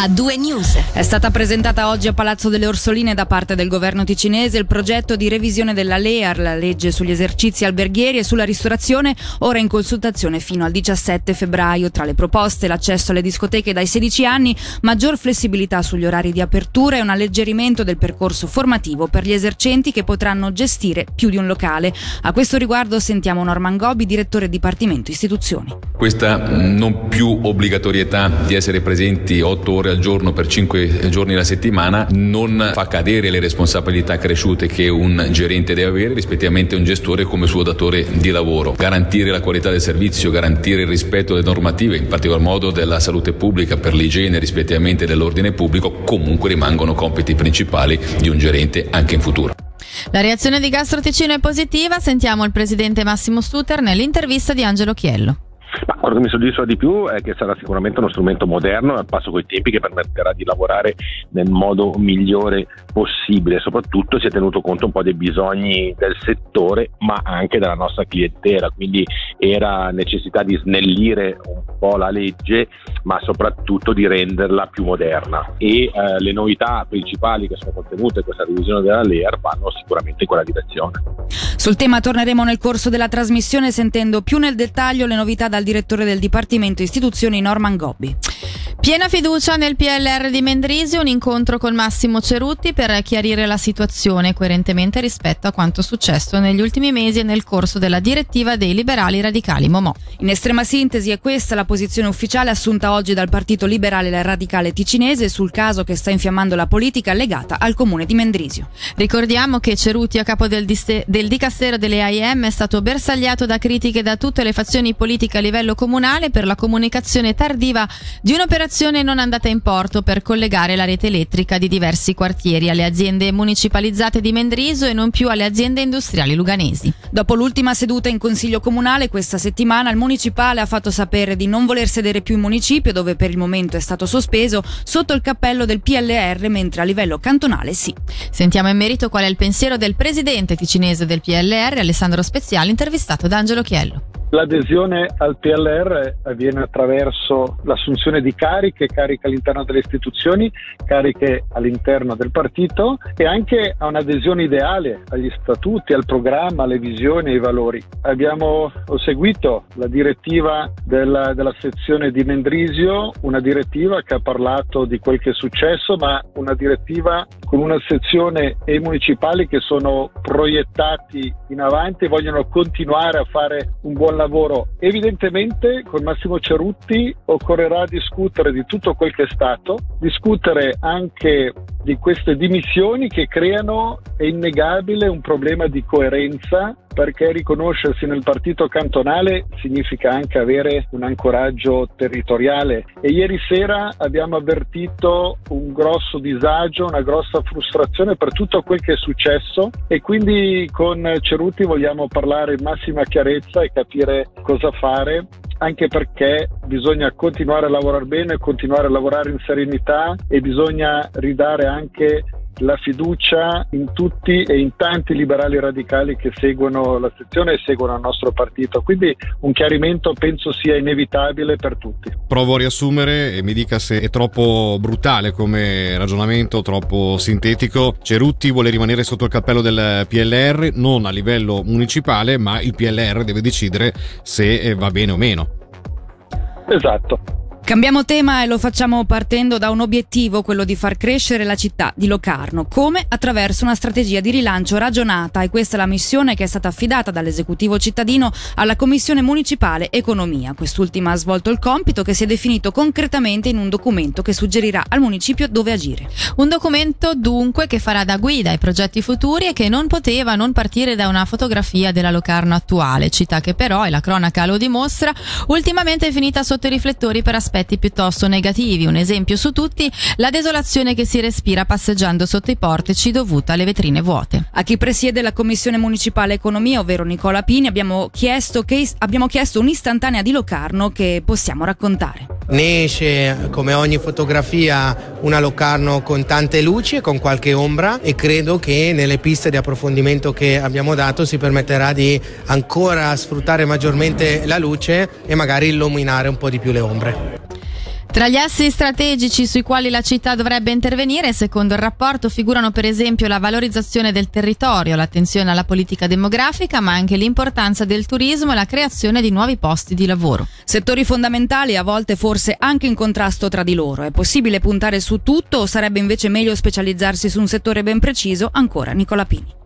a due news. È stata presentata oggi a Palazzo delle Orsoline da parte del governo ticinese il progetto di revisione della LEAR, la legge sugli esercizi alberghieri e sulla ristorazione, ora in consultazione fino al 17 febbraio. Tra le proposte l'accesso alle discoteche dai 16 anni, maggior flessibilità sugli orari di apertura e un alleggerimento del percorso formativo per gli esercenti che potranno gestire più di un locale. A questo riguardo sentiamo Norman Gobi, direttore Dipartimento Istituzioni. Questa non più obbligatorietà di essere presenti 8 ore al giorno per 5 giorni alla settimana non fa cadere le responsabilità cresciute che un gerente deve avere rispettivamente un gestore come suo datore di lavoro. Garantire la qualità del servizio, garantire il rispetto delle normative, in particolar modo della salute pubblica per l'igiene rispettivamente dell'ordine pubblico, comunque rimangono compiti principali di un gerente anche in futuro. La reazione di Gastro Ticino è positiva, sentiamo il presidente Massimo Stuter nell'intervista di Angelo Chiello. Ma quello che mi soddisfa di più è che sarà sicuramente uno strumento moderno al passo coi tempi che permetterà di lavorare nel modo migliore possibile, soprattutto si è tenuto conto un po' dei bisogni del settore ma anche della nostra clientela, quindi era necessità di snellire un po' la legge ma soprattutto di renderla più moderna. E eh, le novità principali che sono contenute in questa revisione della LEAR vanno sicuramente in quella direzione. Sul tema torneremo nel corso della trasmissione sentendo più nel dettaglio le novità dal direttore del Dipartimento Istituzioni Norman Gobbi. Piena fiducia nel PLR di Mendrisio, un incontro con Massimo Cerutti per chiarire la situazione coerentemente rispetto a quanto successo negli ultimi mesi e nel corso della direttiva dei liberali radicali Momò. In estrema sintesi è questa la posizione ufficiale assunta oggi dal Partito Liberale Radicale Ticinese sul caso che sta infiammando la politica legata al comune di Mendrisio. Ricordiamo che Cerutti a capo del, diste- del Dicastero delle AIM è stato bersagliato da critiche da tutte le fazioni politiche a livello comunale per la comunicazione tardiva di un'operazione un'operazione non andata in porto per collegare la rete elettrica di diversi quartieri alle aziende municipalizzate di Mendriso e non più alle aziende industriali luganesi. Dopo l'ultima seduta in Consiglio Comunale questa settimana il Municipale ha fatto sapere di non voler sedere più in municipio dove per il momento è stato sospeso sotto il cappello del PLR mentre a livello cantonale sì. Sentiamo in merito qual è il pensiero del presidente ticinese del PLR Alessandro Speziale intervistato da Angelo Chiello. L'adesione al PLR avviene attraverso l'assunzione di cariche, cariche all'interno delle istituzioni, cariche all'interno del partito e anche a un'adesione ideale agli statuti, al programma, alle visioni ai valori. Abbiamo seguito la direttiva della, della sezione di Mendrisio, una direttiva che ha parlato di quel che è successo, ma una direttiva con una sezione e i municipali che sono proiettati in avanti e vogliono continuare a fare un buon lavoro. Evidentemente con Massimo Cerutti occorrerà discutere di tutto quel che è stato, discutere anche di queste dimissioni che creano, è innegabile, un problema di coerenza perché riconoscersi nel partito cantonale significa anche avere un ancoraggio territoriale. E ieri sera abbiamo avvertito un grosso disagio, una grossa frustrazione per tutto quel che è successo. E quindi con Ceruti vogliamo parlare in massima chiarezza e capire cosa fare anche perché bisogna continuare a lavorare bene, continuare a lavorare in serenità e bisogna ridare anche la fiducia in tutti e in tanti liberali radicali che seguono la sezione e seguono il nostro partito. Quindi un chiarimento penso sia inevitabile per tutti. Provo a riassumere e mi dica se è troppo brutale come ragionamento, troppo sintetico. Cerutti vuole rimanere sotto il cappello del PLR, non a livello municipale, ma il PLR deve decidere se va bene o meno. Esatto. Cambiamo tema e lo facciamo partendo da un obiettivo, quello di far crescere la città di Locarno. Come? Attraverso una strategia di rilancio ragionata e questa è la missione che è stata affidata dall'esecutivo cittadino alla Commissione Municipale Economia. Quest'ultima ha svolto il compito che si è definito concretamente in un documento che suggerirà al municipio dove agire. Un documento dunque che farà da guida ai progetti futuri e che non poteva non partire da una fotografia della Locarno attuale, città che però, e la cronaca lo dimostra, ultimamente è finita sotto i riflettori per aspetti aspetti piuttosto negativi. Un esempio su tutti, la desolazione che si respira passeggiando sotto i portici dovuta alle vetrine vuote. A chi presiede la Commissione Municipale Economia, ovvero Nicola Pini, abbiamo chiesto, che, abbiamo chiesto un'istantanea di Locarno che possiamo raccontare. Ne esce come ogni fotografia una Locarno con tante luci e con qualche ombra e credo che nelle piste di approfondimento che abbiamo dato si permetterà di ancora sfruttare maggiormente la luce e magari illuminare un po' di più le ombre. Tra gli assi strategici sui quali la città dovrebbe intervenire, secondo il rapporto, figurano per esempio la valorizzazione del territorio, l'attenzione alla politica demografica, ma anche l'importanza del turismo e la creazione di nuovi posti di lavoro. Settori fondamentali, a volte forse anche in contrasto tra di loro. È possibile puntare su tutto o sarebbe invece meglio specializzarsi su un settore ben preciso? Ancora Nicola Pini.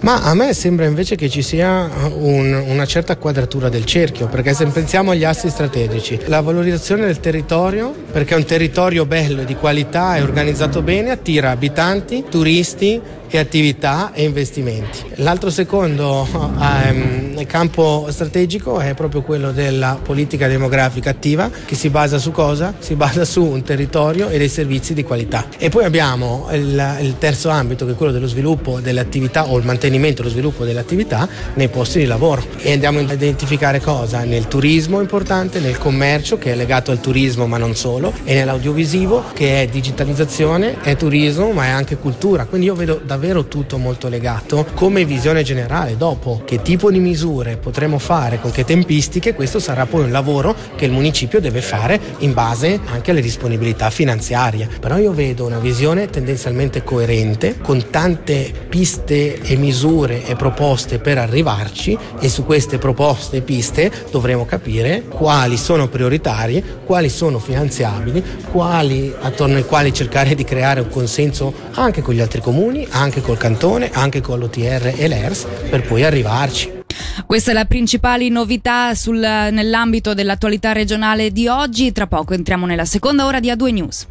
Ma a me sembra invece che ci sia un, una certa quadratura del cerchio, perché se pensiamo agli assi strategici, la valorizzazione del territorio, perché un territorio bello, di qualità e organizzato bene, attira abitanti, turisti, e attività e investimenti. L'altro secondo ehm, campo strategico è proprio quello della politica demografica attiva che si basa su cosa? Si basa su un territorio e dei servizi di qualità. E poi abbiamo il, il terzo ambito che è quello dello sviluppo delle attività o il mantenimento e lo sviluppo delle attività nei posti di lavoro e andiamo a identificare cosa? Nel turismo importante, nel commercio che è legato al turismo ma non solo e nell'audiovisivo che è digitalizzazione, è turismo ma è anche cultura. Quindi io vedo davvero tutto molto legato come visione generale. Dopo che tipo di misure potremo fare, con che tempistiche, questo sarà poi un lavoro che il municipio deve fare in base anche alle disponibilità finanziarie. Però io vedo una visione tendenzialmente coerente con tante piste e misure e proposte per arrivarci e su queste proposte e piste dovremo capire quali sono prioritarie, quali sono finanziabili, quali, attorno ai quali cercare di creare un consenso anche con gli altri comuni, anche col cantone, anche con l'OTR e l'ERS per poi arrivarci. Questa è la principale novità sul, nell'ambito dell'attualità regionale di oggi. Tra poco entriamo nella seconda ora di A2 News.